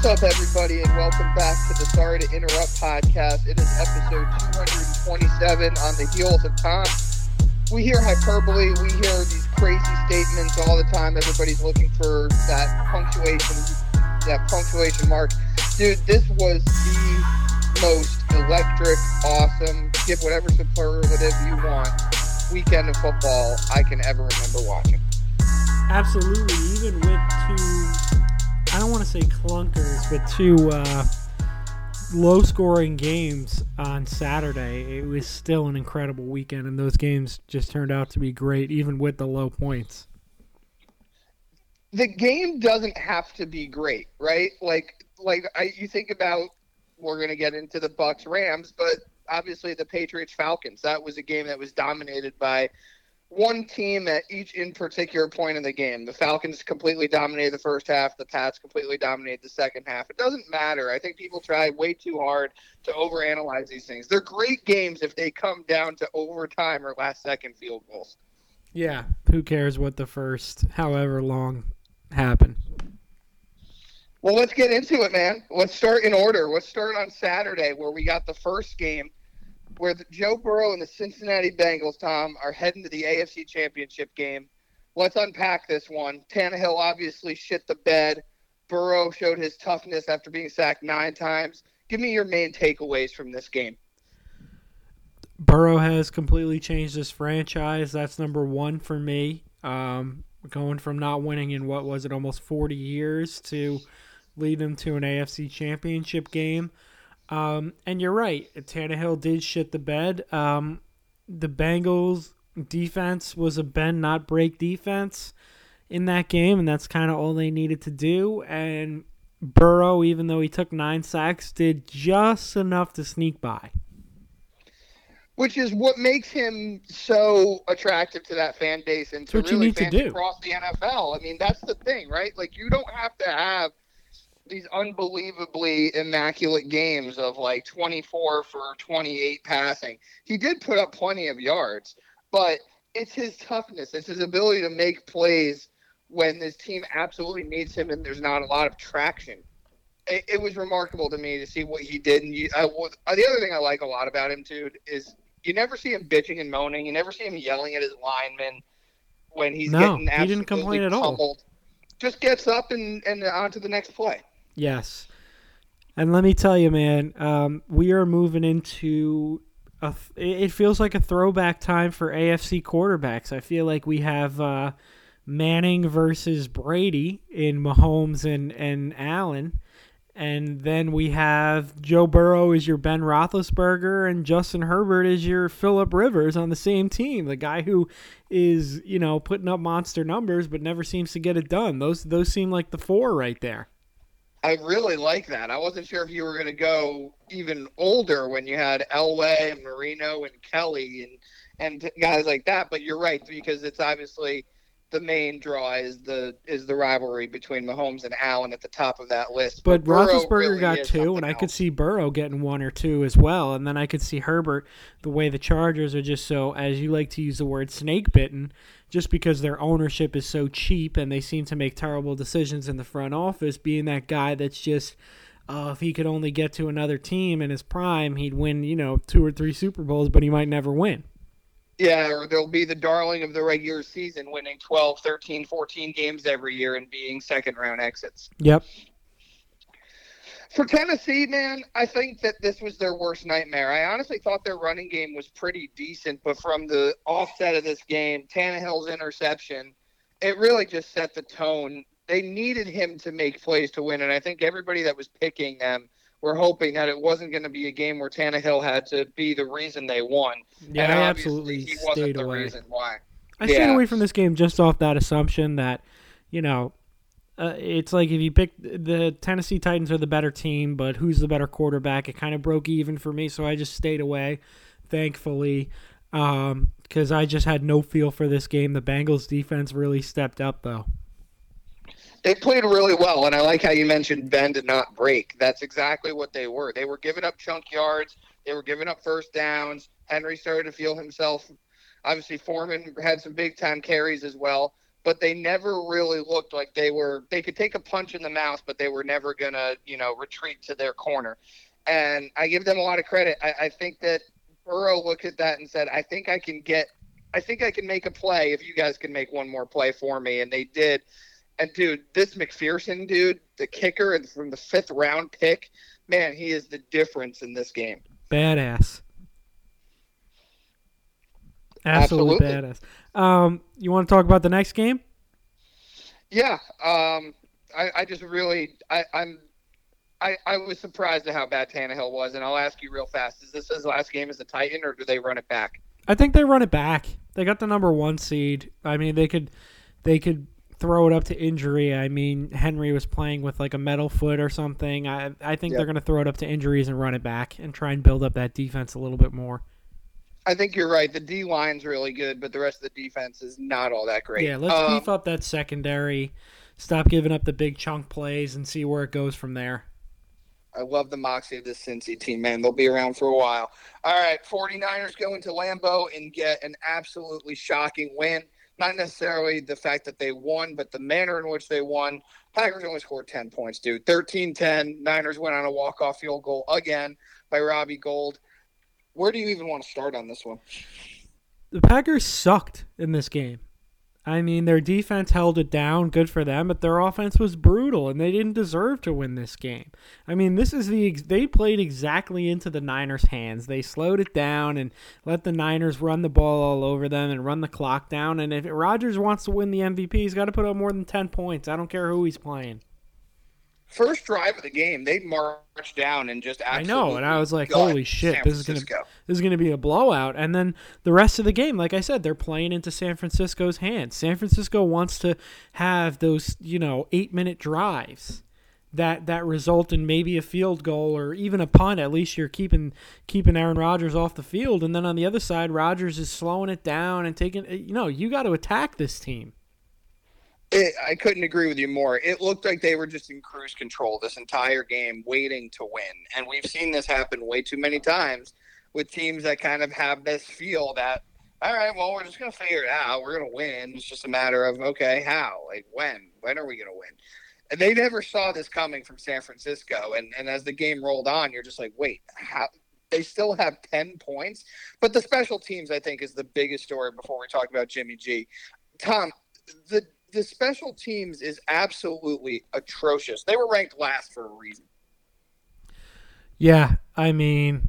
What's up, everybody, and welcome back to the Sorry to Interrupt podcast. It is episode 227 on the heels of time. We hear hyperbole, we hear these crazy statements all the time. Everybody's looking for that punctuation, that punctuation mark. Dude, this was the most electric, awesome, give whatever superlative you want, weekend of football I can ever remember watching. Absolutely, even with two, I don't want to say clunkers, but two uh, low scoring games on Saturday, it was still an incredible weekend, and those games just turned out to be great, even with the low points. The game doesn't have to be great, right? Like, like I, you think about, we're going to get into the Bucks Rams, but obviously the Patriots Falcons. That was a game that was dominated by one team at each in particular point in the game. The Falcons completely dominated the first half. The Pats completely dominated the second half. It doesn't matter. I think people try way too hard to overanalyze these things. They're great games if they come down to overtime or last second field goals. Yeah, who cares what the first, however long, happened? Well, let's get into it, man. Let's start in order. Let's start on Saturday, where we got the first game where the, Joe Burrow and the Cincinnati Bengals, Tom, are heading to the AFC Championship game. Let's unpack this one. Tannehill obviously shit the bed. Burrow showed his toughness after being sacked nine times. Give me your main takeaways from this game. Burrow has completely changed this franchise. That's number one for me. Um, going from not winning in what was it almost 40 years to lead them to an AFC Championship game. Um, and you're right. Tannehill did shit the bed. Um, the Bengals defense was a bend not break defense in that game, and that's kind of all they needed to do. And Burrow, even though he took nine sacks, did just enough to sneak by. Which is what makes him so attractive to that fan base and to what you really fans do. across the NFL. I mean, that's the thing, right? Like you don't have to have these unbelievably immaculate games of like 24 for 28 passing. He did put up plenty of yards, but it's his toughness, it's his ability to make plays when this team absolutely needs him and there's not a lot of traction. It, it was remarkable to me to see what he did. And you, I, was, the other thing I like a lot about him too is you never see him bitching and moaning. You never see him yelling at his linemen when he's No, getting he didn't complain at all. pummeled. Just gets up and, and on to the next play. Yes. And let me tell you, man, um, we are moving into a. th- It feels like a throwback time for AFC quarterbacks. I feel like we have uh, Manning versus Brady in Mahomes and and Allen, and then we have Joe Burrow is your Ben Roethlisberger, and Justin Herbert is your Philip Rivers on the same team. The guy who is you know putting up monster numbers but never seems to get it done. Those those seem like the four right there. I really like that. I wasn't sure if you were going to go even older when you had Elway and Marino and Kelly and and guys like that. But you're right because it's obviously the main draw is the is the rivalry between Mahomes and Allen at the top of that list. But Burrow Roethlisberger really got two, and something I could see Burrow getting one or two as well. And then I could see Herbert, the way the Chargers are just so, as you like to use the word, snake bitten, just because their ownership is so cheap and they seem to make terrible decisions in the front office, being that guy that's just. Uh, if he could only get to another team in his prime, he'd win, you know, two or three Super Bowls, but he might never win. Yeah, or they'll be the darling of the regular season, winning 12, 13, 14 games every year and being second round exits. Yep. For Tennessee, man, I think that this was their worst nightmare. I honestly thought their running game was pretty decent, but from the offset of this game, Tannehill's interception, it really just set the tone. They needed him to make plays to win, and I think everybody that was picking them were hoping that it wasn't going to be a game where Tannehill had to be the reason they won. Yeah, and I absolutely he wasn't stayed the away. reason why. I stayed away from this game just off that assumption that, you know, uh, it's like if you pick the Tennessee Titans are the better team, but who's the better quarterback? It kind of broke even for me, so I just stayed away, thankfully, because I just had no feel for this game. The Bengals defense really stepped up, though. They played really well, and I like how you mentioned bend and not break. That's exactly what they were. They were giving up chunk yards. They were giving up first downs. Henry started to feel himself. Obviously, Foreman had some big time carries as well. But they never really looked like they were. They could take a punch in the mouth, but they were never gonna, you know, retreat to their corner. And I give them a lot of credit. I, I think that Burrow looked at that and said, "I think I can get, I think I can make a play if you guys can make one more play for me." And they did. And dude, this McPherson dude, the kicker, and from the fifth round pick, man, he is the difference in this game. Badass. Absolutely, Absolutely. badass. Um, you want to talk about the next game? Yeah. Um, I, I just really, I, I'm, I, I was surprised at how bad Tannehill was, and I'll ask you real fast: Is this his last game as a Titan, or do they run it back? I think they run it back. They got the number one seed. I mean, they could, they could throw it up to injury. I mean, Henry was playing with like a metal foot or something. I I think yep. they're going to throw it up to injuries and run it back and try and build up that defense a little bit more. I think you're right. The D line's really good, but the rest of the defense is not all that great. Yeah, let's um, beef up that secondary. Stop giving up the big chunk plays and see where it goes from there. I love the moxie of this Cincy team, man. They'll be around for a while. All right, 49ers go into Lambeau and get an absolutely shocking win. Not necessarily the fact that they won, but the manner in which they won. Packers only scored 10 points, dude. 13 10. Niners went on a walk off field goal again by Robbie Gould where do you even want to start on this one? The Packers sucked in this game. I mean, their defense held it down, good for them, but their offense was brutal, and they didn't deserve to win this game. I mean, this is the they played exactly into the Niners' hands. They slowed it down and let the Niners run the ball all over them and run the clock down. And if Rodgers wants to win the MVP, he's got to put up more than ten points. I don't care who he's playing first drive of the game, they marched down and just I know, and I was like, "Holy shit, this is gonna this is gonna be a blowout." And then the rest of the game, like I said, they're playing into San Francisco's hands. San Francisco wants to have those, you know, eight minute drives that that result in maybe a field goal or even a punt. At least you're keeping keeping Aaron Rodgers off the field, and then on the other side, Rodgers is slowing it down and taking. You know, you got to attack this team. It, I couldn't agree with you more. It looked like they were just in cruise control this entire game, waiting to win. And we've seen this happen way too many times with teams that kind of have this feel that, all right, well, we're just going to figure it out. We're going to win. It's just a matter of, okay, how? Like, when? When are we going to win? And they never saw this coming from San Francisco. And, and as the game rolled on, you're just like, wait, how? They still have 10 points. But the special teams, I think, is the biggest story before we talk about Jimmy G. Tom, the the special teams is absolutely atrocious. They were ranked last for a reason. Yeah, I mean,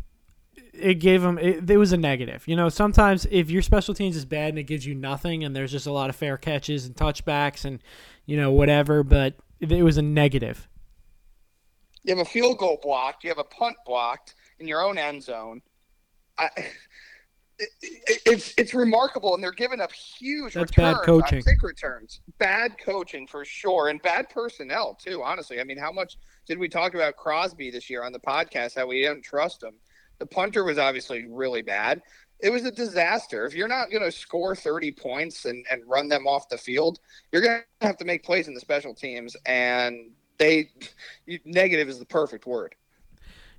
it gave them. It, it, was a negative. You know, sometimes if your special teams is bad and it gives you nothing, and there's just a lot of fair catches and touchbacks and you know whatever, but it was a negative. You have a field goal blocked. You have a punt blocked in your own end zone. I, it's it's remarkable, and they're giving up huge That's returns bad coaching. kick returns. Bad coaching for sure, and bad personnel too. Honestly, I mean, how much did we talk about Crosby this year on the podcast? How we didn't trust him. The punter was obviously really bad. It was a disaster. If you're not going to score 30 points and, and run them off the field, you're going to have to make plays in the special teams. And they, negative is the perfect word.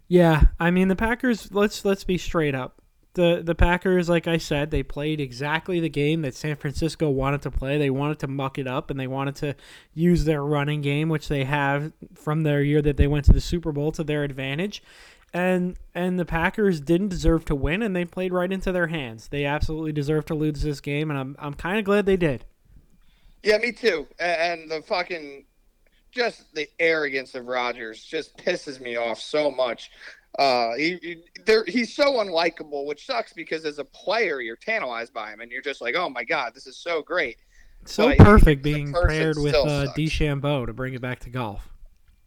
Yeah, I mean the Packers. Let's let's be straight up the the Packers, like I said, they played exactly the game that San Francisco wanted to play. They wanted to muck it up and they wanted to use their running game, which they have from their year that they went to the Super Bowl to their advantage. And and the Packers didn't deserve to win and they played right into their hands. They absolutely deserve to lose this game and I'm I'm kind of glad they did. Yeah, me too. And the fucking just the arrogance of Rodgers just pisses me off so much. Uh, he, he he's so unlikable, which sucks because as a player, you're tantalized by him, and you're just like, oh my god, this is so great. So but perfect being paired with uh, DeChambeau to bring it back to golf.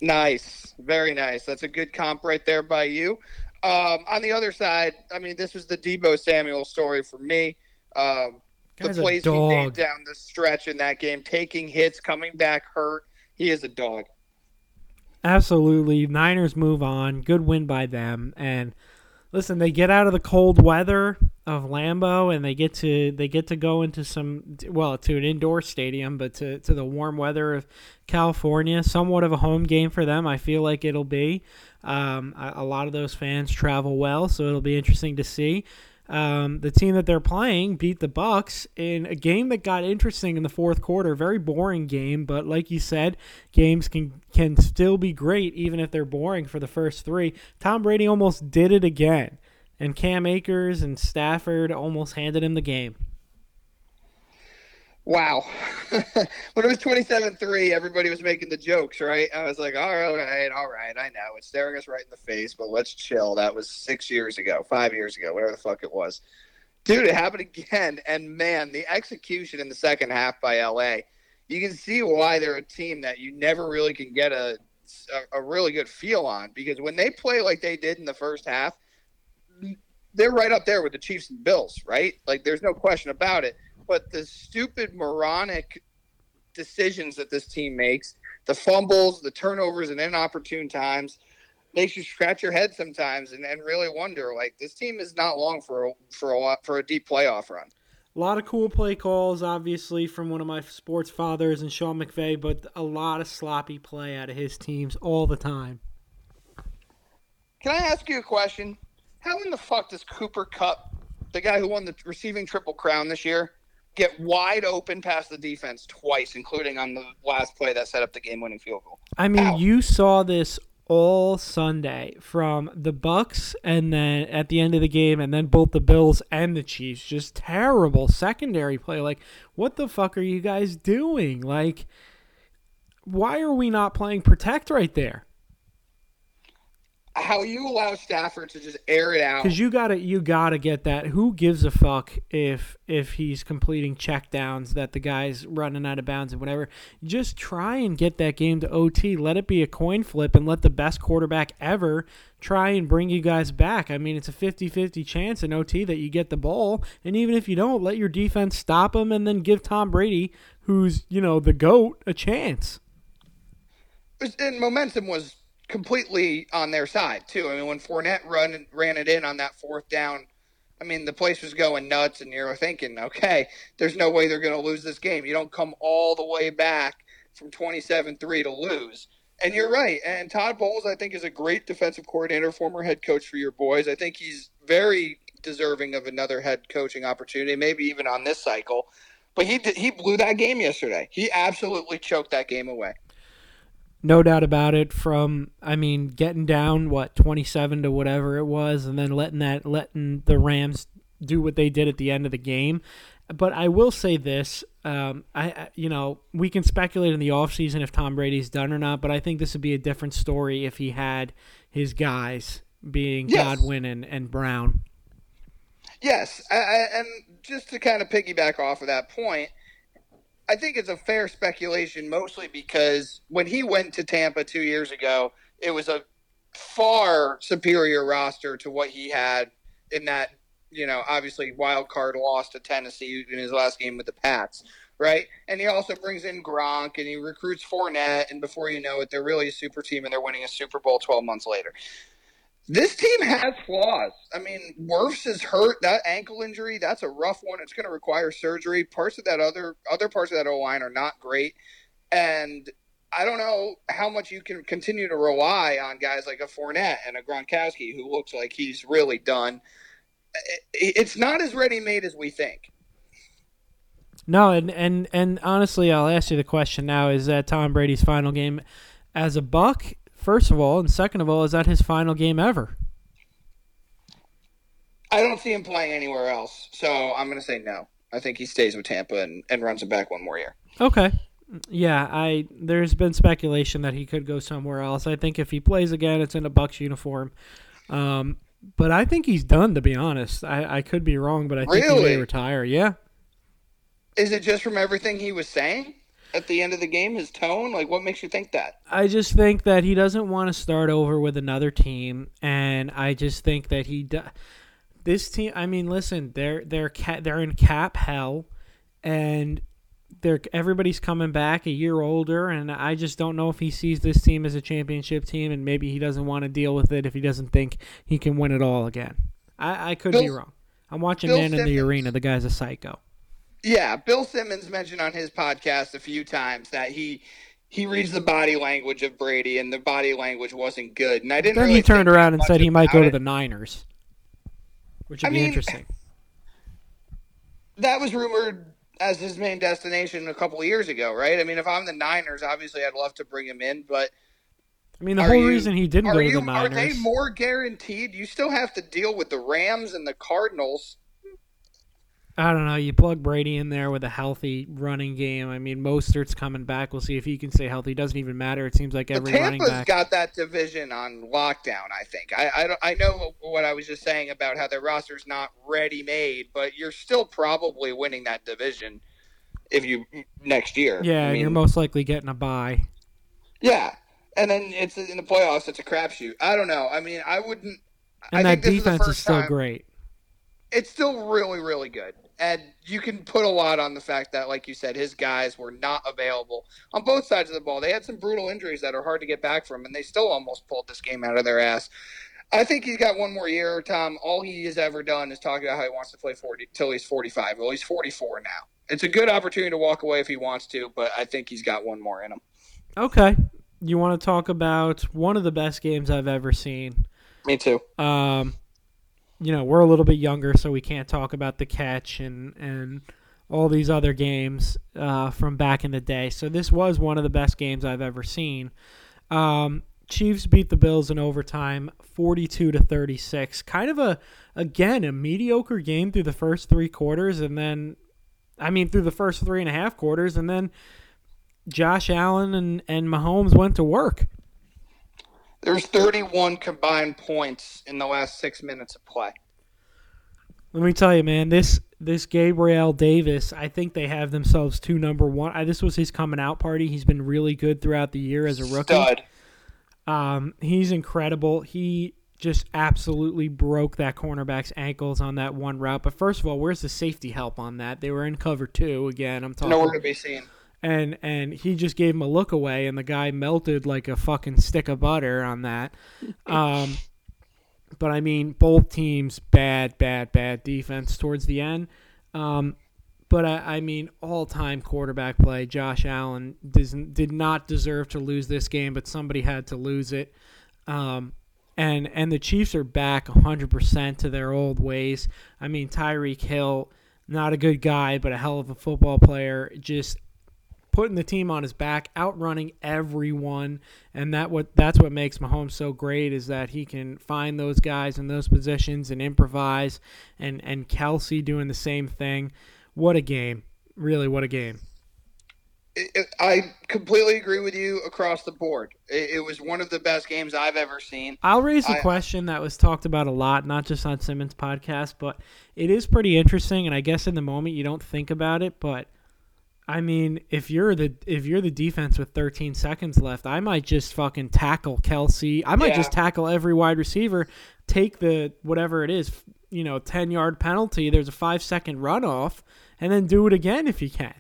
Nice, very nice. That's a good comp right there by you. Um, on the other side, I mean, this was the Deebo Samuel story for me. Um, the plays he made down the stretch in that game, taking hits, coming back hurt. He is a dog. Absolutely. Niners move on. Good win by them. And listen, they get out of the cold weather of Lambeau and they get to they get to go into some well to an indoor stadium, but to, to the warm weather of California. Somewhat of a home game for them. I feel like it'll be. Um, a, a lot of those fans travel well, so it'll be interesting to see. Um, the team that they're playing beat the Bucks in a game that got interesting in the fourth quarter. Very boring game, but like you said, games can can still be great even if they're boring for the first three. Tom Brady almost did it again, and Cam Akers and Stafford almost handed him the game. Wow. when it was 27 3, everybody was making the jokes, right? I was like, all right, all right, I know. It's staring us right in the face, but let's chill. That was six years ago, five years ago, whatever the fuck it was. Dude, it happened again. And man, the execution in the second half by LA, you can see why they're a team that you never really can get a, a, a really good feel on because when they play like they did in the first half, they're right up there with the Chiefs and Bills, right? Like, there's no question about it but the stupid moronic decisions that this team makes, the fumbles, the turnovers, and inopportune times, makes you scratch your head sometimes and, and really wonder like this team is not long for a, for a for a deep playoff run. A lot of cool play calls, obviously, from one of my sports fathers and Sean McVay, but a lot of sloppy play out of his teams all the time. Can I ask you a question? How in the fuck does Cooper Kupp, the guy who won the receiving triple crown this year, get wide open past the defense twice, including on the last play that set up the game-winning field goal. I mean, Ow. you saw this all Sunday from the Bucks and then at the end of the game and then both the Bills and the Chiefs just terrible secondary play like what the fuck are you guys doing like why are we not playing protect right there how you allow Stafford to just air it out. Because you gotta you gotta get that. Who gives a fuck if if he's completing checkdowns that the guy's running out of bounds and whatever. Just try and get that game to OT. Let it be a coin flip and let the best quarterback ever try and bring you guys back. I mean, it's a 50-50 chance in OT that you get the ball, and even if you don't, let your defense stop him and then give Tom Brady, who's you know the goat, a chance. And momentum was completely on their side too. I mean, when Fournette run ran it in on that fourth down, I mean the place was going nuts, and you're thinking, okay, there's no way they're going to lose this game. You don't come all the way back from 27-3 to lose. And you're right. And Todd Bowles, I think, is a great defensive coordinator, former head coach for your boys. I think he's very deserving of another head coaching opportunity, maybe even on this cycle. But he he blew that game yesterday. He absolutely choked that game away no doubt about it from i mean getting down what 27 to whatever it was and then letting that letting the rams do what they did at the end of the game but i will say this um, I, you know we can speculate in the offseason if tom brady's done or not but i think this would be a different story if he had his guys being yes. godwin and, and brown yes I, I, and just to kind of piggyback off of that point I think it's a fair speculation, mostly because when he went to Tampa two years ago, it was a far superior roster to what he had in that, you know, obviously wild card loss to Tennessee in his last game with the Pats, right? And he also brings in Gronk and he recruits Fournette, and before you know it, they're really a super team and they're winning a Super Bowl 12 months later. This team has flaws. I mean, Wirfs is hurt. That ankle injury, that's a rough one. It's going to require surgery. Parts of that other other parts of that O line are not great, and I don't know how much you can continue to rely on guys like a Fournette and a Gronkowski, who looks like he's really done. It's not as ready made as we think. No, and, and and honestly, I'll ask you the question now: Is that Tom Brady's final game as a Buck? First of all, and second of all, is that his final game ever? I don't see him playing anywhere else, so I'm going to say no. I think he stays with Tampa and, and runs it back one more year. Okay. Yeah, I there's been speculation that he could go somewhere else. I think if he plays again, it's in a Bucks uniform. Um, but I think he's done. To be honest, I, I could be wrong, but I think really? he may retire. Yeah. Is it just from everything he was saying? At the end of the game? His tone, like, what makes you think that? I just think that he doesn't want to start over with another team, and I just think that he. Do- this team, I mean, listen, they're they're ca- they're in cap hell, and they're everybody's coming back a year older, and I just don't know if he sees this team as a championship team, and maybe he doesn't want to deal with it if he doesn't think he can win it all again. I, I could Bill, be wrong. I'm watching Bill Man Simmons. in the Arena. The guy's a psycho. Yeah, Bill Simmons mentioned on his podcast a few times that he he reads the body language of Brady, and the body language wasn't good. And I didn't. Then really he turned around and said he might go to the Niners, which would I be mean, interesting. that was rumored as his main destination a couple of years ago, right? I mean, if I'm the Niners, obviously I'd love to bring him in, but I mean, the whole you, reason he didn't go you, to the Niners. Are they more guaranteed? You still have to deal with the Rams and the Cardinals I don't know. You plug Brady in there with a healthy running game. I mean, Mostert's coming back. We'll see if he can stay healthy. It doesn't even matter. It seems like every the running back. got that division on lockdown. I think. I I, don't, I know what I was just saying about how their roster's not ready made, but you're still probably winning that division if you next year. Yeah, I mean, you're most likely getting a bye. Yeah, and then it's in the playoffs. It's a crapshoot. I don't know. I mean, I wouldn't. And I that defense is, is still time. great. It's still really, really good. And you can put a lot on the fact that, like you said, his guys were not available on both sides of the ball. They had some brutal injuries that are hard to get back from, and they still almost pulled this game out of their ass. I think he's got one more year, Tom. All he has ever done is talk about how he wants to play 40 till he's 45. Well, he's 44 now. It's a good opportunity to walk away if he wants to, but I think he's got one more in him. Okay. You want to talk about one of the best games I've ever seen? Me too. Um, you know, we're a little bit younger, so we can't talk about the catch and and all these other games uh, from back in the day. So this was one of the best games I've ever seen. Um, Chiefs beat the Bills in overtime, forty-two to thirty-six. Kind of a again a mediocre game through the first three quarters, and then, I mean, through the first three and a half quarters, and then Josh Allen and and Mahomes went to work. There's 31 combined points in the last six minutes of play. Let me tell you, man, this this Gabriel Davis, I think they have themselves two number one. I, this was his coming out party. He's been really good throughout the year as a rookie. Stud. Um, he's incredible. He just absolutely broke that cornerback's ankles on that one route. But first of all, where's the safety help on that? They were in cover two again. I'm talking Nowhere to be seen. And and he just gave him a look away, and the guy melted like a fucking stick of butter on that. Um, but I mean, both teams bad, bad, bad defense towards the end. Um, but I, I mean, all-time quarterback play. Josh Allen did, did not deserve to lose this game, but somebody had to lose it. Um, and and the Chiefs are back 100% to their old ways. I mean, Tyreek Hill, not a good guy, but a hell of a football player. Just putting the team on his back, outrunning everyone, and that what that's what makes Mahomes so great is that he can find those guys in those positions and improvise, and and Kelce doing the same thing. What a game! Really, what a game! I completely agree with you across the board. It, it, was one of the best games I've ever seen. I'll raise a I, question that was talked about a lot, not just on Simmons' podcast, but it is pretty interesting. And I guess in the moment you don't think about it, but I mean, if you're the if you're the defense with 13 seconds left, I might just fucking tackle Kelce. I might Yeah. just tackle every wide receiver, take the whatever it is, you know, 10 yard penalty. There's a five second runoff, and then do it again if you can.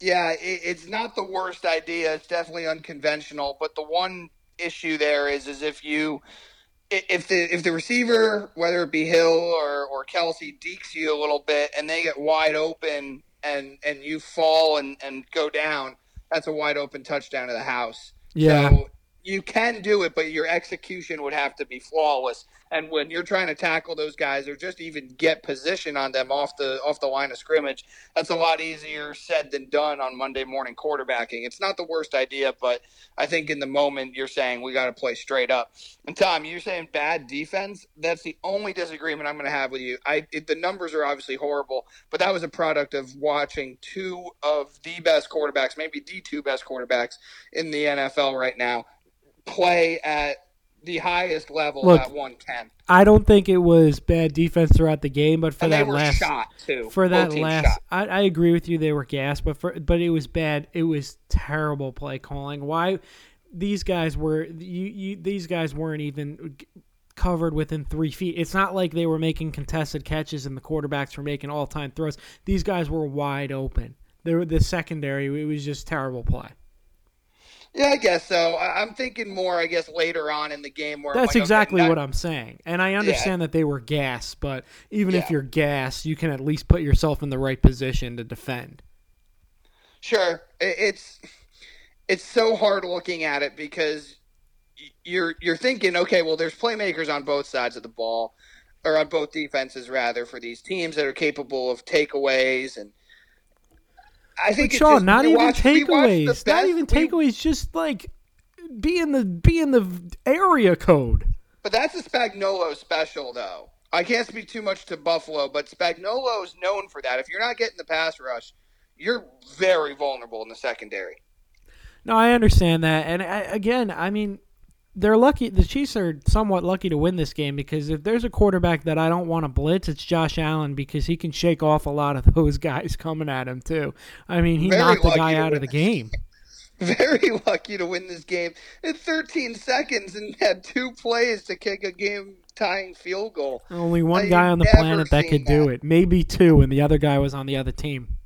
Yeah, it, it's not the worst idea. It's definitely unconventional, but the one issue there is is if you if the if the receiver, whether it be Hill or or Kelce, dekes you a little bit and they get wide open and and you fall and and go down, that's a wide open touchdown to the house. Yeah. So you can do it, but your execution would have to be flawless. And when you're trying to tackle those guys or just even get position on them off the off the line of scrimmage, that's a lot easier said than done on Monday morning quarterbacking. It's not the worst idea, but I think in the moment you're saying we got to play straight up. And Tom, you're saying bad defense. That's the only disagreement I'm going to have with you. I it, the numbers are obviously horrible, but that was a product of watching two of the best quarterbacks, maybe the two best quarterbacks in the NFL right now, play at the highest level Look, at 110. I don't think it was bad defense throughout the game, but for And they that last shot too. for that last. I, I agree with you. They were gas, but for but it was bad. It was terrible play calling. Why these guys were you, you these guys weren't even covered within three feet. It's not like they were making contested catches and the quarterbacks were making all time throws. These guys were wide open. They were the secondary. It was just terrible play. Yeah, I guess so. I'm thinking more, I guess, later on in the game where That's like, okay, exactly that- what I'm saying. And I understand that they were gas, but even if you're gas, you can at least put yourself in the right position to defend. Sure, it's it's so hard looking at it because you're you're thinking, okay, well, there's playmakers on both sides of the ball. or on both defenses rather for these teams that are capable of takeaways and. I think Sean, just- not even watch- we watch the takeaways. Not even takeaways. Just like be in the be in the area code. But that's a Spagnolo special, though. I can't speak too much to Buffalo, but Spagnolo is known for that. If you're not getting the pass rush, you're very vulnerable in the secondary. No, I understand that, and I, again, I mean, they're lucky. The Chiefs are somewhat lucky to win this game because if there's a quarterback that I don't want to blitz, it's Josh Allen because he can shake off a lot of those guys coming at him too. I mean, he Very knocked the guy out of the game. Very lucky to win this game in 13 seconds and had two plays to kick a game tying field goal. Only one I've guy on the planet that could do it, maybe two, and the other guy was on the other team.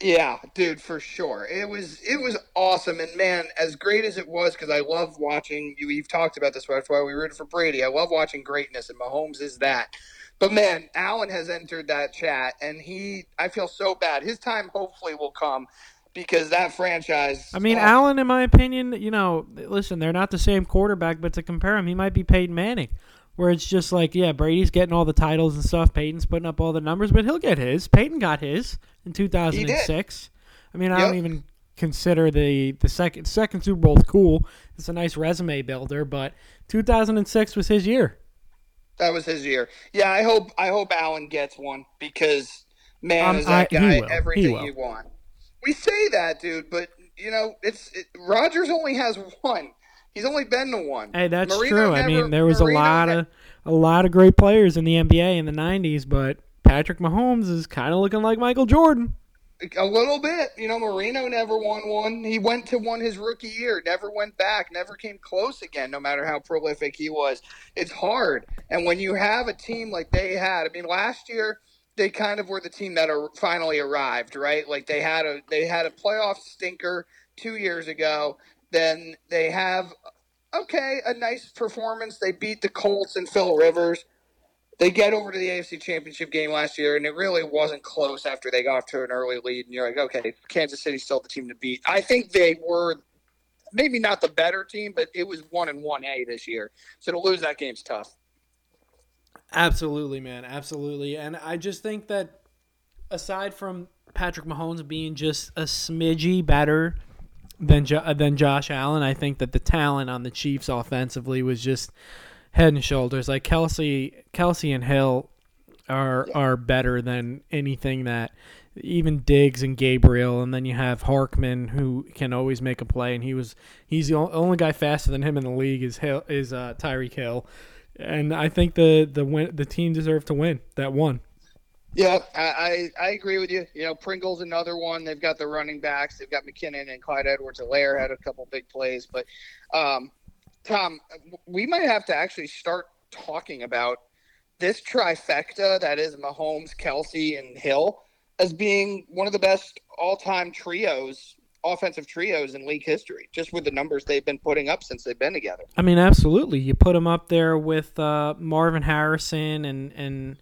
Yeah, dude, for sure. It was it was awesome, and man, as great as it was, because I love watching you. You've talked about this. That's why we rooted for Brady. I love watching greatness, and Mahomes is that. But man, Allen has entered that chat, and he. I feel so bad. His time hopefully will come, because that franchise. I mean, oh, Allen, in my opinion, you know, listen, they're not the same quarterback, but to compare him, he might be Peyton Manning, where it's just like, yeah, Brady's getting all the titles and stuff, Peyton's putting up all the numbers, but he'll get his. Peyton got his in 2006. I mean, I don't even consider the the second second Super Bowl cool. It's a nice resume builder, but 2006 was his year. That was his year. Yeah, I hope I hope Allen gets one because man, Um, is that I- he guy. He everything will. you want. We say that, dude, but you know, it's it, Rodgers only has one. He's only been to one. Hey, that's Marino true. I mean, there was Marino a lot of a lot of great players in the NBA in the 90s, but Patrick Mahomes is kind of looking like Michael Jordan. a little bit. You know, Marino never won one. He went to one his rookie year, never went back, never came close again. No matter how prolific he was, it's hard. And when you have a team like they had, I mean, last year they kind of were the team that are finally arrived, right? Like they had a they had a playoff stinker two years ago. Then they have okay a nice performance. They beat the Colts and Phil Rivers they get over to the AFC Championship game last year, and it really wasn't close after they got to an early lead. And you're like, okay, Kansas City's still the team to beat. I think they were maybe not the better team, but it was one and one A this year. So to lose that game's tough. Absolutely, man. Absolutely. And I just think that aside from Patrick Mahomes being just a smidgy better than jo- than Josh Allen, I think that the talent on the Chiefs offensively was just head and shoulders. Like Kelce, Kelce and Hill are are better than anything that even Diggs and Gabriel, and then you have Hardman who can always make a play, and he was he's the only guy faster than him in the league is Hill is uh, Tyreek Hill, and I think the the win, the team deserved to win that one. Yeah, I, I agree with you. You know, Pringle's another one. They've got the running backs. They've got McKinnon and Clyde Edwards-Helaire had a couple big plays. But um, Tom, we might have to actually start talking about this trifecta that is Mahomes, Kelce, and Hill as being one of the best all-time trios, offensive trios in league history. Just with the numbers they've been putting up since they've been together. I mean, absolutely. You put them up there with uh, Marvin Harrison and and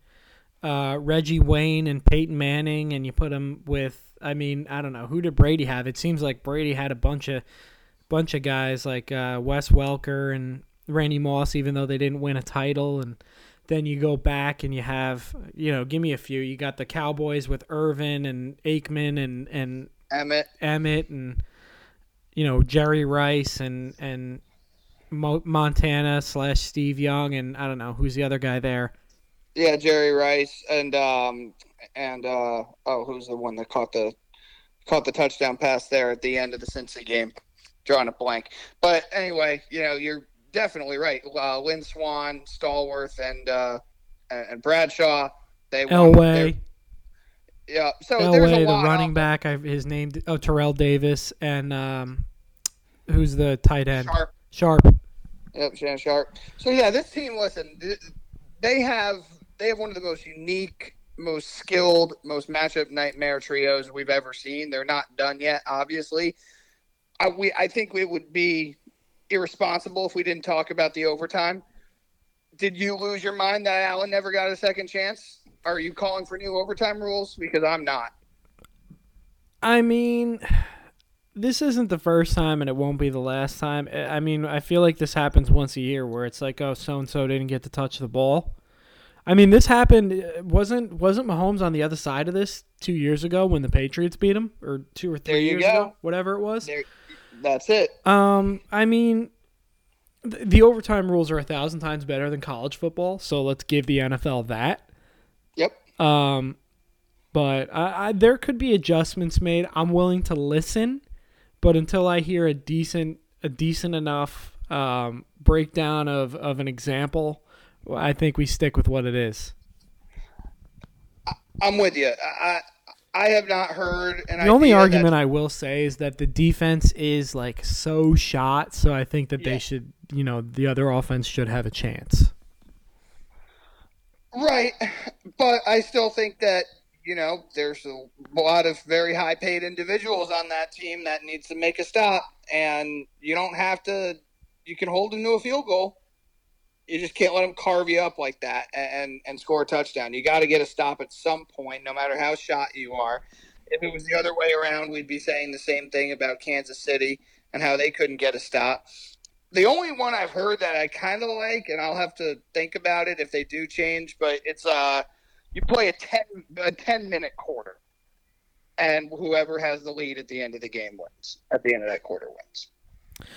uh, Reggie Wayne and Peyton Manning, and you put them with. I mean, I don't know who did Brady have. It seems like Brady had a bunch of bunch of guys like uh, Wes Welker and Randy Moss, even though they didn't win a title. And then you go back and you have, you know, give me a few. You got the Cowboys with Irvin and Aikman and and Emmitt. Emmitt and you know Jerry Rice and and Mo- Montana slash Steve Young and I don't know who's the other guy there. Yeah, Jerry Rice and um and uh oh, who's the one that caught the caught the touchdown pass there at the end of the Cincy game? Drawing a blank. But anyway, you know, you're definitely right. Uh, Lynn Swann, Stallworth, and uh and Bradshaw. They. Elway, Yeah. So there's a Elway, the running out back. I've, his name oh Terrell Davis and um, who's the tight end? Sharpe. Sharpe. Yep, Shannon Sharpe. So yeah, this team. Listen, th- they have they have one of the most unique, most skilled, most matchup nightmare trios we've ever seen. They're not done yet, obviously. I we I think it would be irresponsible if we didn't talk about the overtime. Did you lose your mind that Allen never got a second chance? Are you calling for new overtime rules? Because I'm not. I mean, this isn't the first time, and it won't be the last time. I mean, I feel like this happens once a year, where it's like, oh, so and so didn't get to touch the ball. I mean, this happened. uh, wasn't wasn't Mahomes on the other side of this two years ago when the Patriots beat him, or two or three There you years go. ago, whatever it was. There, that's it. Um, I mean, th- the overtime rules are a thousand times better than college football, so let's give the NFL that. Yep. Um, but I, I, there could be adjustments made. I'm willing to listen, but until I hear a decent, a decent enough um, breakdown of, of an example, well, I think we stick with what it is. I'm with you. I I have not heard. The only argument I will say is that the defense is like so shot, so I think that Yeah. they should, you know, the other offense should have a chance. Right, but I still think that you know there's a lot of very high paid individuals on that team that needs to make a stop, and you don't have to. You can hold them to a field goal. You just can't let them carve you up like that and and score a touchdown. You got to get a stop at some point, no matter how shot you are. If it was the other way around, we'd be saying the same thing about Kansas City and how they couldn't get a stop. The only one I've heard that I kind of like, and I'll have to think about it if they do change, but it's uh, you play a ten a ten minute quarter, and whoever has the lead at the end of the game wins. At the end of that quarter wins,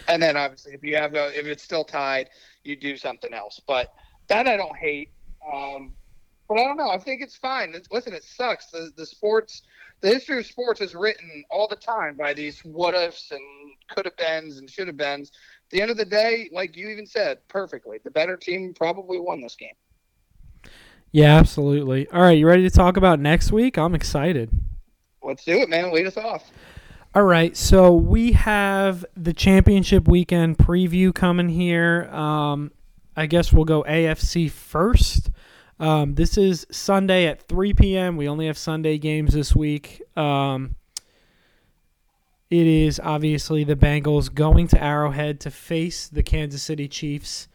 and then obviously if you have a, if it's still tied, you do something else. But that I don't hate. Um, but I don't know. I think it's fine. It's, listen, it sucks. The the sports, the history of sports is written all the time by these what ifs and could have beens and should have beens. At the end of the day, like you even said perfectly, the better team probably won this game. Yeah, absolutely. All right, you ready to talk about next week? I'm excited. Let's do it, man. Lead us off. All right, so we have the championship weekend preview coming here. Um, I guess we'll go AFC first. Um, this is Sunday at 3 p.m. We only have Sunday games this week. Um, it is obviously the Bengals going to Arrowhead to face the Kansas City Chiefs.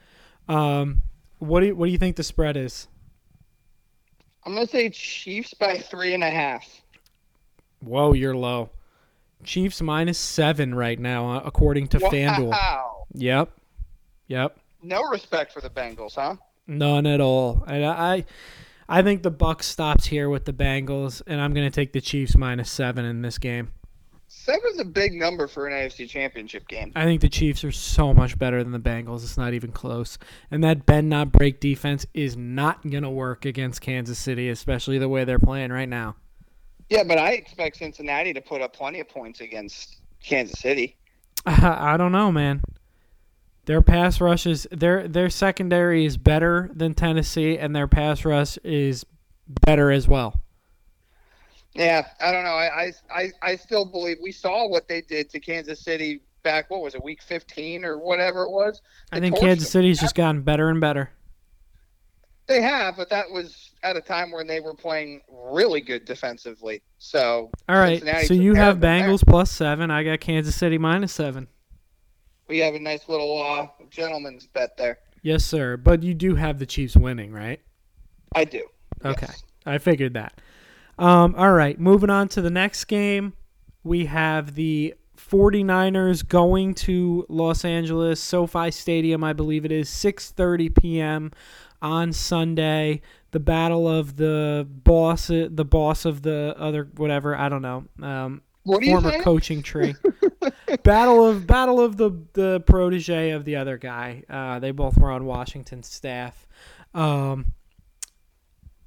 Um, what do you, what do you think the spread is? I'm gonna say Chiefs by three and a half. Whoa, you're low. Chiefs minus seven right now, uh, according to FanDuel. Yep. Yep. No respect for the Bengals, huh? None at all. And I I think the Bucks stops here with the Bengals, and I'm gonna take the Chiefs minus seven in this game. Seven's a big number for an AFC Championship game. I think the Chiefs are so much better than the Bengals. It's not even close. And that bend not break defense is not gonna work against Kansas City, especially the way they're playing right now. Yeah, but I expect Cincinnati to put up plenty of points against Kansas City. I don't know, man. Their pass rush is their their secondary is better than Tennessee, and their pass rush is better as well. Yeah, I don't know. I, I, I, still believe we saw what they did to Kansas City back. What was it, week 15 or whatever it was? I think Kansas them. City's just gotten better and better. They have, but that was at a time when they were playing really good defensively. So All right, Cincinnati so you have of them there. Bengals plus seven. I got Kansas City minus seven. we have a nice little uh, gentleman's bet there. Yes, sir. But you do have the Chiefs winning, right? I do. Okay, Yes. I figured that. Um, all right, moving on to the next game. We have the 49ers going to Los Angeles SoFi Stadium, I believe it is 6:30 p.m. on Sunday. The battle of the boss, the boss of the other whatever, I don't know. Um, do former think? coaching tree. battle of battle of the the protege of the other guy. Uh, they both were on Washington's staff. Um,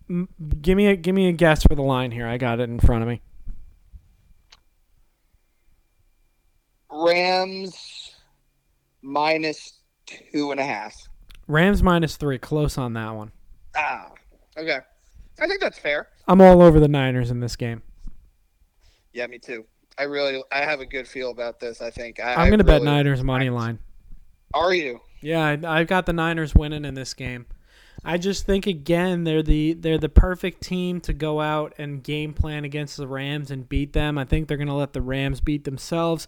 m- give me a give me a guess for the line here. I got it in front of me. Rams minus two and a half. Rams minus three, close on that one. Ah, okay. I think that's fair. I'm all over the Niners in this game. Yeah, me too. I really, I have a good feel about this. I think I, I'm going to bet really- Niners money line. Are you? Yeah, I, I've got the Niners winning in this game. I just think again they're the they're the perfect team to go out and game plan against the Rams and beat them. I think they're going to let the Rams beat themselves.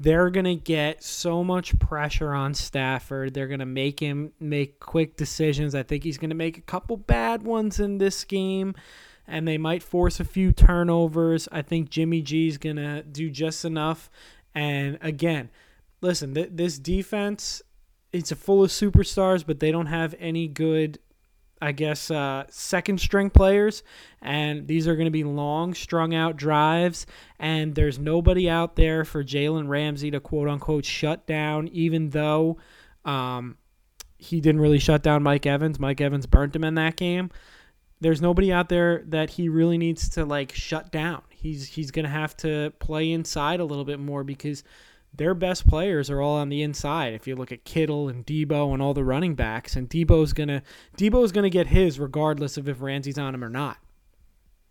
They're going to get so much pressure on Stafford. They're going to make him make quick decisions. I think he's going to make a couple bad ones in this game and they might force a few turnovers. I think Jimmy G is going to do just enough. And again, listen, th- this defense it's a full of superstars, but they don't have any good I guess, uh, second string players, and these are going to be long, strung out drives. And there's nobody out there for Jalen Ramsey to quote unquote shut down, even though um, he didn't really shut down Mike Evans. Mike Evans burnt him in that game. There's nobody out there that he really needs to like shut down. He's he's going to have to play inside a little bit more because their best players are all on the inside. If you look at Kittle and Deebo and all the running backs, and Deebo's gonna Deebo's gonna get his regardless of if Ramsey's on him or not.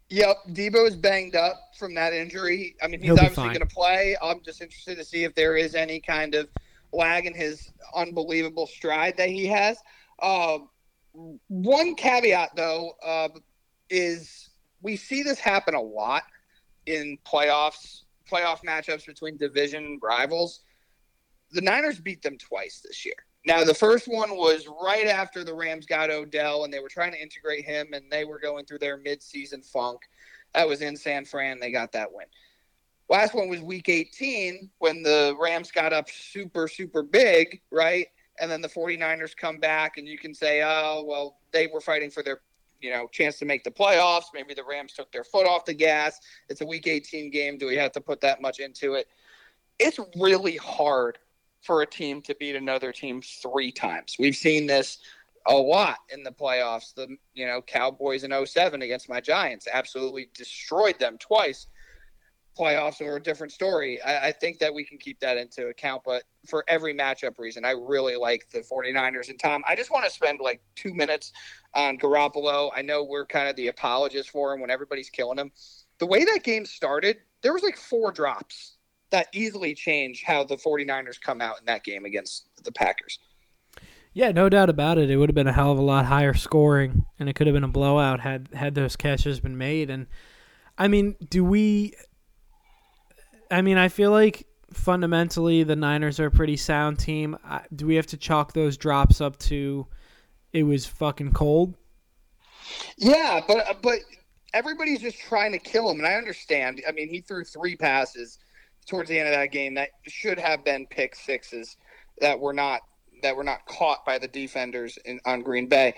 Yep, Deebo is banged up from that injury. I mean, he's obviously going to play. I'm just interested to see if there is any kind of lag in his unbelievable stride that he has. Uh, one caveat, though, uh, is we see this happen a lot in playoffs playoff matchups between division rivals. The Niners beat them twice this year. Now, the first one was right after the Rams got Odell, and they were trying to integrate him, and they were going through their midseason funk. That was in San Fran. They got that win. Last one was week 18 when the Rams got up super, super big, right? And then the 49ers come back, and you can say, oh, well, they were fighting for their you know, chance to make the playoffs. Maybe the Rams took their foot off the gas. It's a week 18 game. Do we have to put that much into it? It's really hard for a team to beat another team three times. We've seen this a lot in the playoffs. The you know Cowboys in 07 against my Giants absolutely destroyed them twice playoffs are a different story. I, I, think that we can keep that into account. But for every matchup reason, I really like the 49ers. And Tom, I just want to spend like two minutes on Garoppolo. I know we're kind of the apologists for him when everybody's killing him. The way that game started, there was like four drops that easily change how the 49ers come out in that game against the Packers. Yeah, no doubt about it. It would have been a hell of a lot higher scoring, and it could have been a blowout had had those catches been made. And I mean, do we I mean, I feel like fundamentally the Niners are a pretty sound team. Do we have to chalk those drops up to it was fucking cold? Yeah, but but everybody's just trying to kill him, and I understand. I mean, he threw three passes towards the end of that game that should have been pick sixes that were not that were not caught by the defenders in, on Green Bay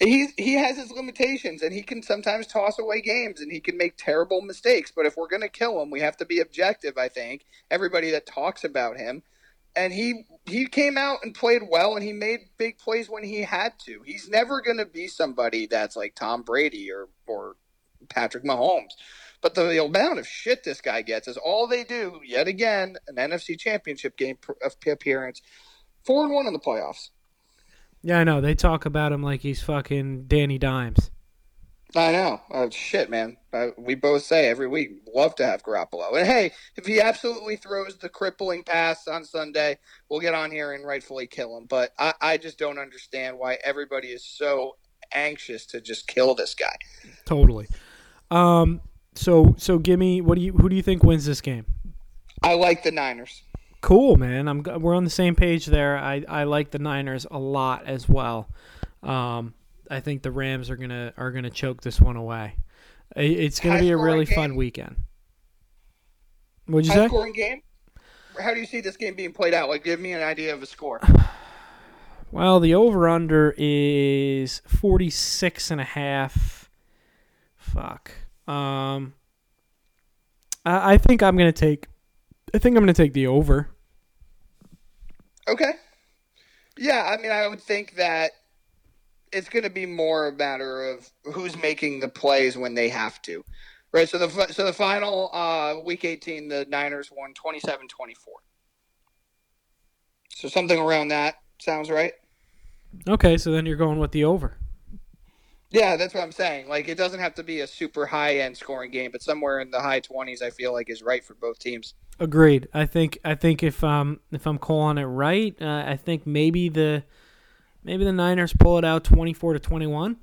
he he has his limitations and he can sometimes toss away games and he can make terrible mistakes but if we're going to kill him we have to be objective i think everybody that talks about him and he he came out and played well and he made big plays when he had to he's never going to be somebody that's like tom brady or or patrick mahomes but the, the amount of shit this guy gets is all they do yet again an nfc championship game appearance four and one in the playoffs yeah, I know. They talk about him like he's fucking Danny Dimes. I know. Oh, shit, man. Uh, we both say every week, love to have Garoppolo. And hey, if he absolutely throws the crippling pass on Sunday, we'll get on here and rightfully kill him. But I, I just don't understand why everybody is so anxious to just kill this guy. Totally. Um. So so give me what do you who do you think wins this game? I like the Niners. Cool, man. I'm we're on the same page there. I, I like the Niners a lot as well. Um, I think the Rams are gonna are gonna choke this one away. It's gonna High be a really game. fun weekend. What'd you High say? Scoring game. How do you see this game being played out? Like, give me an idea of a score. Well, the over under is 46 and a half. Fuck. Um, I, I think I'm gonna take. I think I'm gonna take the over. Okay. Yeah, I mean, I would think that it's going to be more a matter of who's making the plays when they have to. Right, so the so the final uh, week 18, the Niners won 27-24. So something around that sounds right. Okay, so then you're going with the over. Yeah, that's what I'm saying. Like it doesn't have to be a super high end scoring game, but somewhere in the high 20s I feel like is right for both teams. Agreed. I think I think if um if I'm calling it right, uh, I think maybe the maybe the Niners pull it out 24 to 21.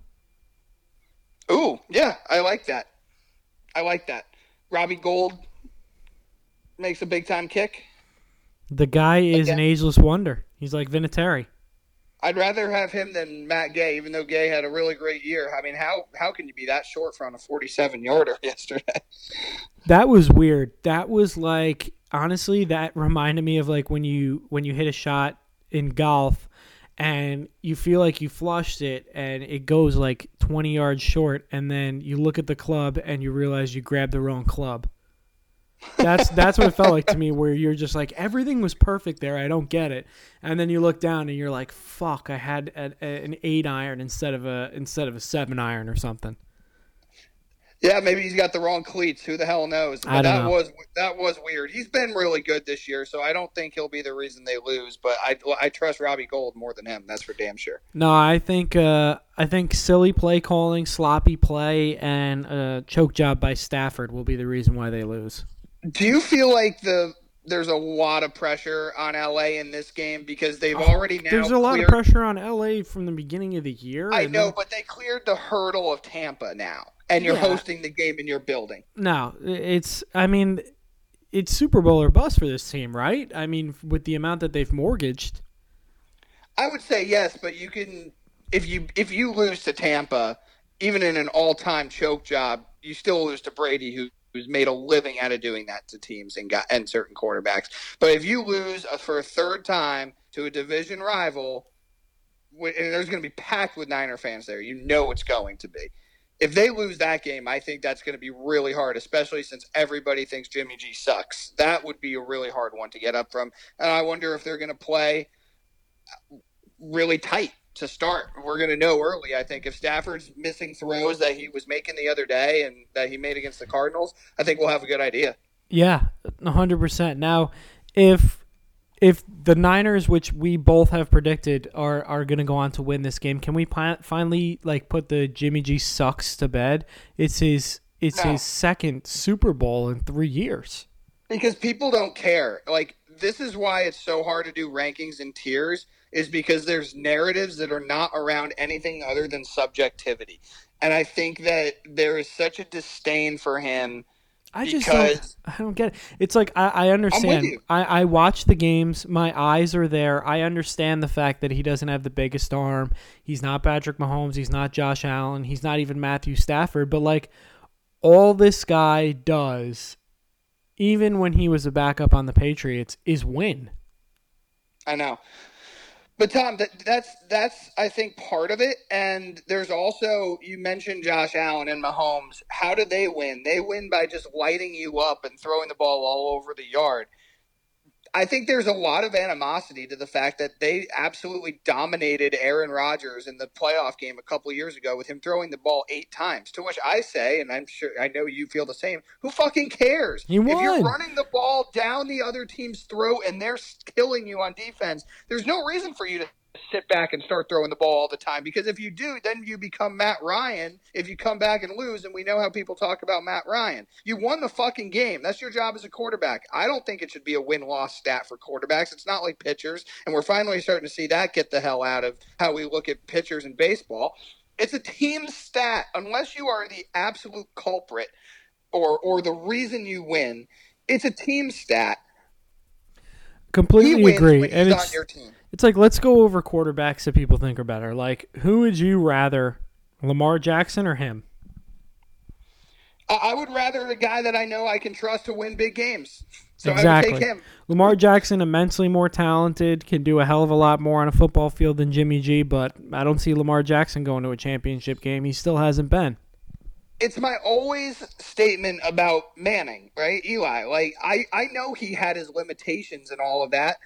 Ooh, yeah, I like that. I like that. Robbie Gould makes a big time kick. The guy is Again. an ageless wonder. He's like Vinatieri. I'd rather have him than Matt Gay, even though Gay had a really great year. I mean, how how can you be that short from a forty-seven yarder yesterday? That was weird. That was like honestly, that reminded me of like when you when you hit a shot in golf and you feel like you flushed it and it goes like 20 yards short and then you look at the club and you realize you grabbed the wrong club. That's that's what it felt like to me where you're just like everything was perfect there. I don't get it. And then you look down and you're like fuck, I had a, a, an 8 iron instead of a instead of a 7 iron or something. Yeah, maybe he's got the wrong cleats. Who the hell knows? But I don't that know. was that was weird. He's been really good this year, so I don't think he'll be the reason they lose. But I I trust Robbie Gould more than him. That's for damn sure. No, I think uh, I think silly play calling, sloppy play, and a choke job by Stafford will be the reason why they lose. Do you feel like the there's a lot of pressure on LA in this game because they've Oh, already now There's a lot of pressure on LA from the beginning of the year. I know, then- but they cleared the hurdle of Tampa now, and you're Yeah. hosting the game in your building. No, it's. I mean, it's Super Bowl or bust for this team, right? I mean, with the amount that they've mortgaged. I would say yes, but you can if you if you lose to Tampa, even in an all-time choke job, you still lose to Brady, who who's made a living out of doing that to teams and got and certain quarterbacks. But if you lose uh, for a third time to a division rival, and there's going to be packed with Niner fans there, you know it's going to be. If they lose that game, I think that's going to be really hard, especially since everybody thinks Jimmy G sucks. That would be a really hard one to get up from. And I wonder if they're going to play really tight to start. We're going to know early, I think. If Stafford's missing throws that he was making the other day and that he made against the Cardinals, I think we'll have a good idea. Yeah, hundred percent. Now, if if the Niners, which we both have predicted, are are going to go on to win this game, can we pi- finally like put the Jimmy G sucks to bed? It's his it's No. his second Super Bowl in three years. Because people don't care. Like, this is why it's so hard to do rankings and tiers, is because there's narratives that are not around anything other than subjectivity. And I think that there is such a disdain for him I just don't, I don't get it. It's like I, I understand. I, I watch the games. My eyes are there. I understand the fact that he doesn't have the biggest arm. He's not Patrick Mahomes. He's not Josh Allen. He's not even Matthew Stafford. But like all this guy does, even when he was a backup on the Patriots, is win. I know. But Tom, that, that's that's I think part of it, and there's also you mentioned Josh Allen and Mahomes. How do they win? They win by just lighting you up and throwing the ball all over the yard. I think there's a lot of animosity to the fact that they absolutely dominated Aaron Rodgers in the playoff game a couple of years ago with him throwing the ball eight times. To which I say, and I'm sure I know you feel the same. Who fucking cares? He If you're running the ball down the other team's throat and they're killing you on defense, there's no reason for you to sit back and start throwing the ball all the time. Because if you do then you become Matt Ryan if you come back and lose and we know how people talk about Matt Ryan. You won the fucking game. That's your job as a quarterback. I don't think it should be a win-loss stat for quarterbacks. It's not like pitchers and we're finally starting to see that get the hell out of how we look at pitchers in baseball. It's a team stat. Unless you are the absolute culprit or or the reason you win it's a team stat. Completely agree. And it's your team it's like let's go over quarterbacks that people think are better. Like who would you rather, Lamar Jackson or him? I would rather the guy that I know I can trust to win big games. So I Exactly. would take him. Lamar Jackson, immensely more talented, can do a hell of a lot more on a football field than Jimmy G, but I don't see Lamar Jackson going to a championship game. He still hasn't been. It's my always statement about Manning, right? Eli. Like I, I know he had his limitations and all of that.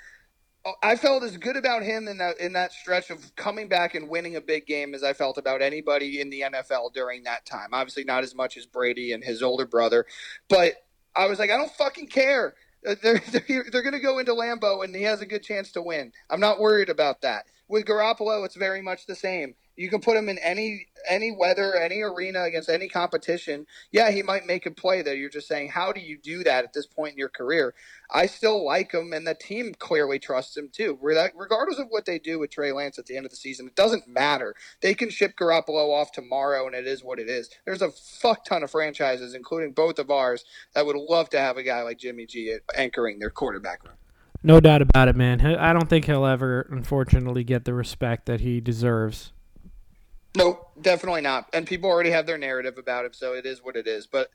I felt as good about him in that in that stretch of coming back and winning a big game as I felt about anybody in the NFL during that time. Obviously, not as much as Brady and his older brother, but I was like, I don't fucking care. Uh, They're they're, they're going to go into Lambeau and he has a good chance to win. I'm not worried about that. With Garoppolo, it's very much the same. You can put him in any any weather, any arena against any competition. Yeah, he might make a play there. you're just saying, how do you do that at this point in your career? I still like him, and the team clearly trusts him too. Reg- Regardless of what they do with Trey Lance at the end of the season, it doesn't matter. They can ship Garoppolo off tomorrow, and it is what it is. There's a fuck ton of franchises, including both of ours, that would love to have a guy like Jimmy G anchoring their quarterback room. No doubt about it, man. I don't think he'll ever, unfortunately, get the respect that he deserves. Nope, definitely not. And people already have their narrative about him, so it is what it is. But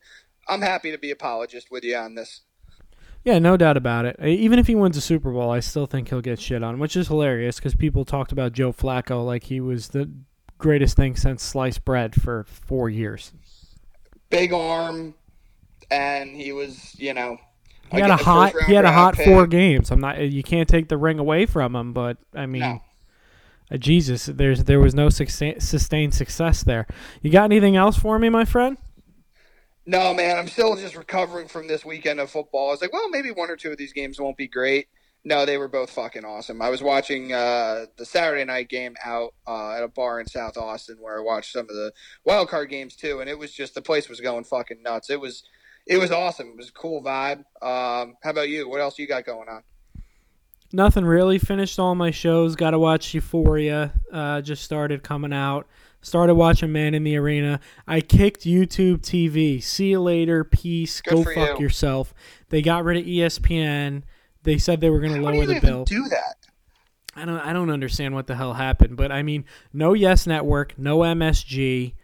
I'm happy to be apologist with you on this. Yeah, no doubt about it. Even if he wins a Super Bowl, I still think he'll get shit on, which is hilarious because people talked about Joe Flacco like he was the greatest thing since sliced bread for four years. Big arm, and he was, you know, he had a hot he had a hot pick. four games. I'm not you can't take the ring away from him, but I mean, no. Uh, Jesus, there's there was no sustained success there. You got anything else for me, my friend? No, man, I'm still just recovering from this weekend of football. I was like, well, maybe one or two of these games won't be great. No, they were both fucking awesome. I was watching uh, the Saturday night game out uh, at a bar in South Austin where I watched some of the wild card games too, and it was just the place was going fucking nuts. It was it was awesome. It was a cool vibe. Um, how about you? What else you got going on? Nothing really. Finished all my shows. Got to watch Euphoria. Uh, just started coming out. Started watching Man in the Arena. I kicked YouTube TV. See you later. Peace. Good Go fuck you. yourself. They got rid of ESPN. They said they were going to lower the bill. Do that. I don't. I don't understand what the hell happened. But I mean, no Yes Network, no MSG.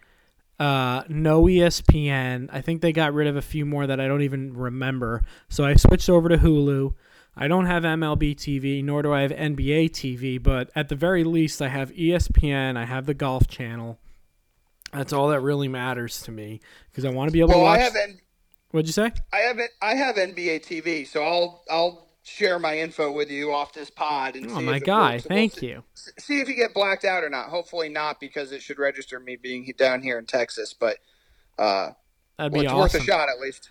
Uh, no ESPN. I think they got rid of a few more that I don't even remember. So I switched over to Hulu. I don't have MLB TV, nor do I have NBA TV, but at the very least, I have ESPN. I have the Golf Channel. That's all that really matters to me because I want to be able well, to watch. I have N- What'd you say? I have I have NBA TV, so I'll I'll share my info with you off this pod. And oh my guy, thank you. See if you get blacked out or not. Hopefully not, because it should register me being down here in Texas. But uh, that'd be well, awesome. worth a shot at least.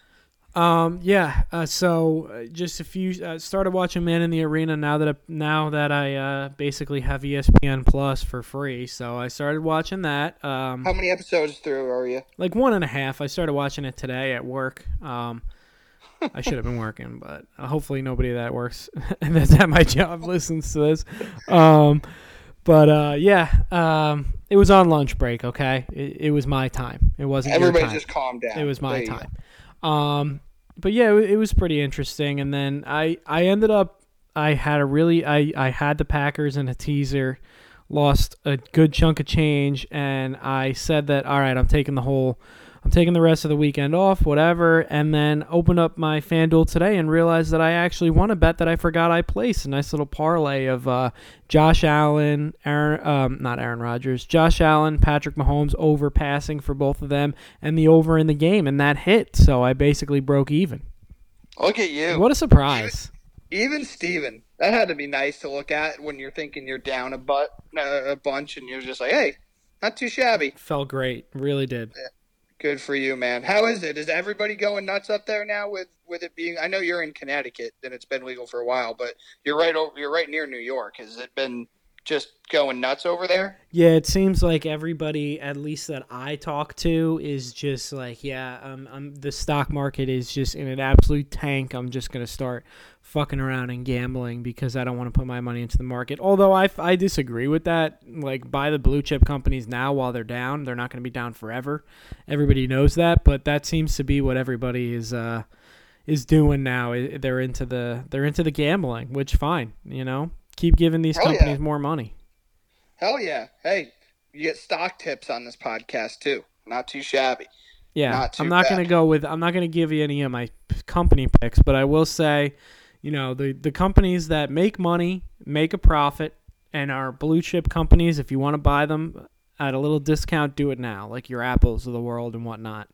Um, yeah. Uh, so uh, just a few. Uh, started watching Man in the Arena now that I, now that I uh, basically have ESPN Plus for free. So I started watching that. Um, How many episodes through are you? Like one and a half. I started watching it today at work. Um, I should have been working, but uh, hopefully nobody that works and that's at my job listens to this. Um, but uh, yeah, um, it was on lunch break. Okay, it, it was my time. It wasn't. Everybody just calmed down. It was my time. Um, but yeah, it, it was pretty interesting. And then I I ended up I had a really I I had the Packers in a teaser, lost a good chunk of change, and I said that all right, I'm taking the whole I'm taking the rest of the weekend off, whatever, and then open up my FanDuel today and realize that I actually won a bet that I forgot I placed. A nice little parlay of uh, Josh Allen, Aaron, um, not Aaron Rodgers, Josh Allen, Patrick Mahomes over passing for both of them, and the over in the game, and that hit. So I basically broke even. Look at you! What a surprise! Even, even Steven. That had to be nice to look at when you're thinking you're down a butt, uh, a bunch, and you're just like, hey, not too shabby. Felt great, really did. Yeah. Good for you, man. How is it? Is everybody going nuts up there now with with it being? I know you're in Connecticut and it's been legal for a while, but you're right over. You're right near New York. Has it been just going nuts over there? Yeah, it seems like everybody, at least that I talk to, is just like, yeah, um, um the stock market is just in an absolute tank. I'm just gonna start fucking around and gambling because I don't want to put my money into the market. Although I, I disagree with that. Like, buy the blue chip companies now while they're down. They're not going to be down forever. Everybody knows that, but that seems to be what everybody is uh, is doing now. They're into the they're into the gambling, which fine, you know. Keep giving these Hell companies yeah. more money. Hell yeah! Hey, you get stock tips on this podcast too. Not too shabby. Yeah, not I'm not going to go with. I'm not going to give you any of my company picks, but I will say you know the the companies that make money, make a profit, and are blue chip companies. If you want to buy them at a little discount, do it now, like your apples of the world and whatnot.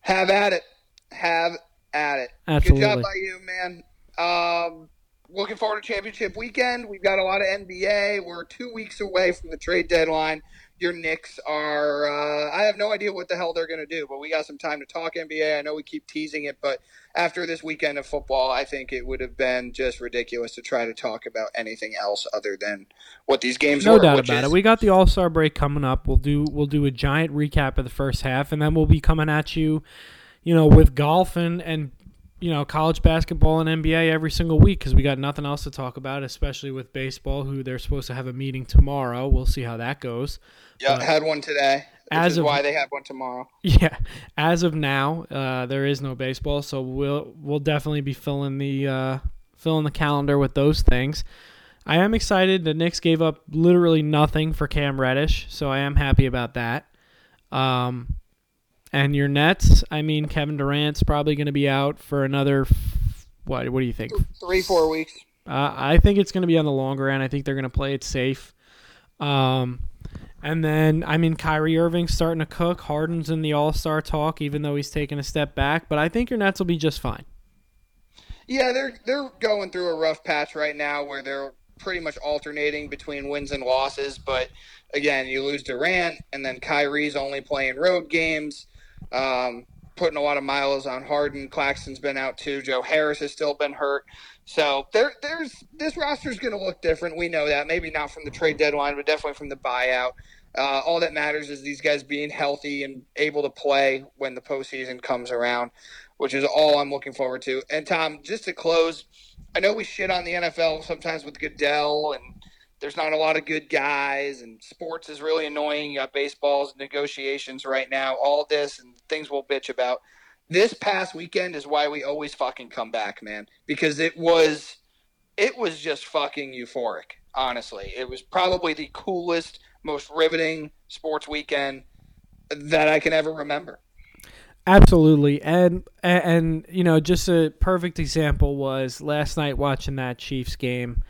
Have at it. Have at it. Absolutely. Good job by you, man. Um, looking forward to championship weekend. We've got a lot of NBA. We're two weeks away from the trade deadline your Knicks are. Uh, I have no idea what the hell they're going to do, but we got some time to talk NBA. I know we keep teasing it, but after this weekend of football, I think it would have been just ridiculous to try to talk about anything else other than what these games no were. No doubt about is, it. We got the All Star break coming up. We'll do we'll do a giant recap of the first half, and then we'll be coming at you, you know, with golf and and you know college basketball and NBA every single week because we got nothing else to talk about, especially with baseball, who they're supposed to have a meeting tomorrow. We'll see how that goes. Yeah, had one today. as of, why they have one tomorrow. Yeah, as of now, uh, there is no baseball, so we'll we'll definitely be filling the uh, filling the calendar with those things. I am excited. The Knicks gave up literally nothing for Cam Reddish, so I am happy about that. Um, And your Nets, I mean, Kevin Durant's probably going to be out for another. What? What do you think? Three, four weeks. Uh, I think it's going to be on the longer end. I think they're going to play it safe. Um, and then, I mean, Kyrie Irving's starting to cook. Harden's in the All Star talk, even though he's taking a step back. But I think your Nets will be just fine. Yeah, they're they're going through a rough patch right now where they're pretty much alternating between wins and losses. But again, you lose Durant, and then Kyrie's only playing road games, um, putting a lot of miles on Harden. Claxton's been out too. Joe Harris has still been hurt. So there, there's this roster is going to look different. We know that. Maybe not from the trade deadline, but definitely from the buyout. Uh, all that matters is these guys being healthy and able to play when the postseason comes around, which is all I'm looking forward to. And Tom, just to close, I know we shit on the NFL sometimes with Goodell, and there's not a lot of good guys, and sports is really annoying. You got baseball's negotiations right now, all this and things we'll bitch about this past weekend is why we always fucking come back, man, because it was it was just fucking euphoric. Honestly, it was probably the coolest, most riveting sports weekend that I can ever remember. Absolutely, and and you know, just a perfect example was last night watching that Chiefs game.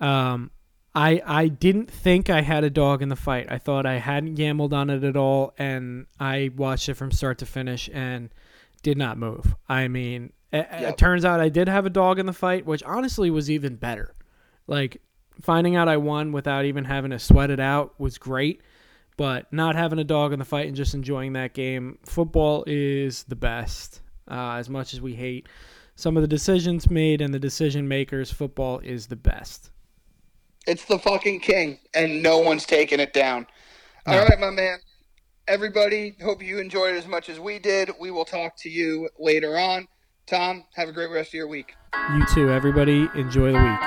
Um, I I didn't think I had a dog in the fight. I thought I hadn't gambled on it at all, and I watched it from start to finish, and did not move. I mean, it, yep. it, turns out I did have a dog in the fight, which honestly was even better. Like finding out I won without even having to sweat it out was great, but not having a dog in the fight and just enjoying that game. Football is the best. Uh, as much as we hate some of the decisions made and the decision makers, football is the best. It's the fucking king, and no one's taking it down. No. All right, my man everybody, hope you enjoyed it as much as we did. We will talk to you later on. Tom, have a great rest of your week. You too, everybody. Enjoy the week.